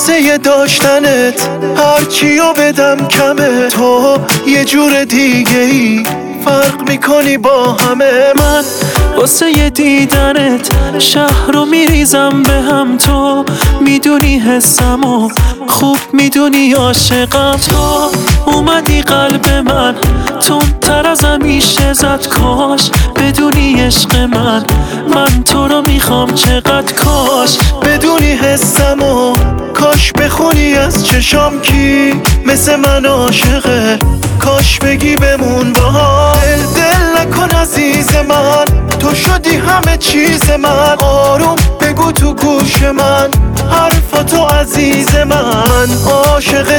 واسه داشتنت هرچیو بدم کمه. تو یه جور دیگه ای فرق می‌کنی با همه. من واسه دیدنت شهر رو میریزم به هم. تو می‌دونی حسم و خوب می‌دونی عاشقم. تو اومدی قلب من. تون تر از همیشه زد کاش. بدونی عشق من. من تو رو می‌خوام چقدر کاش. بدونی حسم و کاش بخونی از چشام کی. مثل من عاشقه. کاش بگی بمون با دل نکن عزیز من. تو شدی همه چیز من. آروم بگو تو گوش من. حرفاتو عزیز من عاشق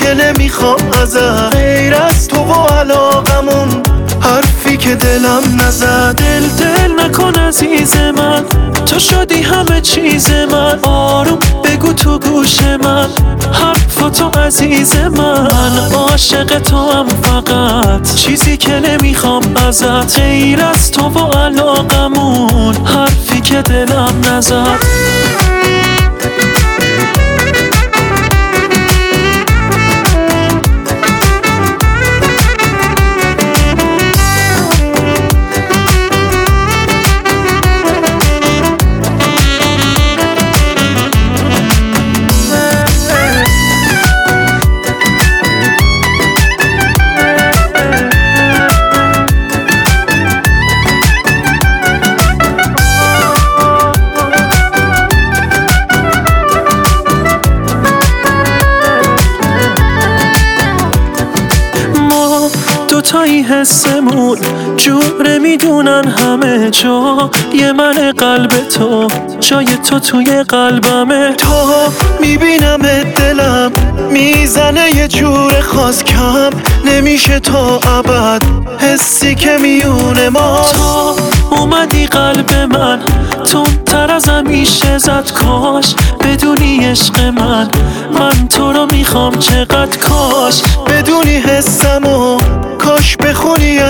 که نمی‌خوام ازت. غیر از تو و علاقمون حرفی که دلم نزد. دل دل نکن عزیز من. تو شدی همه چیز من. آروم بگو تو گوش من. حرفاتو عزیز من. عاشق تو هم فقط. چیزی که نمی‌خوام ازت. غیر از تو و علاقمون حرفی که دلم نزد. دوتایی حسمون. جوره می‌دونن همه جا. یه من قلب تو جای تو توی قلبمه. تو می‌بینم دلم می‌زنه یه جور خاص کم نمیشه تا ابد حسی که میونه ما. تو اومدی قلب من تون تر از همیشه زد کاش. بدونی عشق من من تو رو می‌خوام چقدر کاش. بدونی حسم و کاش بخونی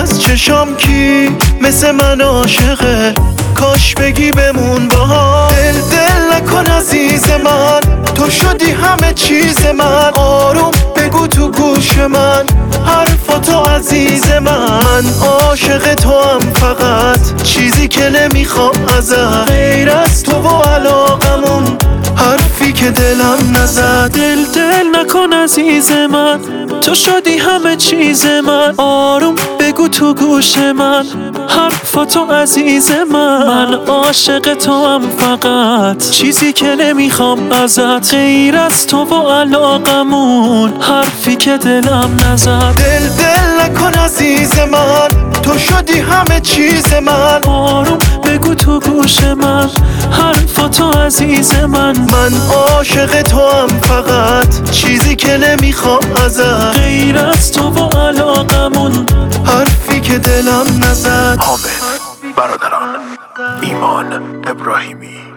از چشام کی مثل من عاشقه؟ کاش بگی بمون با دل دل نکن عزیز من تو شدی همه چیز من. آروم بگو تو گوش من حرفاتو عزیز من. عاشق تو هم فقط چیزی که نمی‌خوام ازت. غیر از تو و علاقمون حرفی که دلم نزد. دل دل نکن عزیز من. تو شدی همه چیز من. آروم بگو تو گوش من. حرفاتو عزیز من. من عاشق تو هم فقط. چیزی که نمی‌خوام ازت. غیر از تو و علاقمون. حرفی که دلم نزد. دل دل نکن عزیز من. تو شدی همه چیز من. آروم بگو تو گوش من حرفاتو عزیز من من عاشق تو هم فقط چیزی که نمی‌خوام ازت. غیر از تو و علاقمون حرفی که دلم نزد. حامد برادران ایمان ابراهیمی.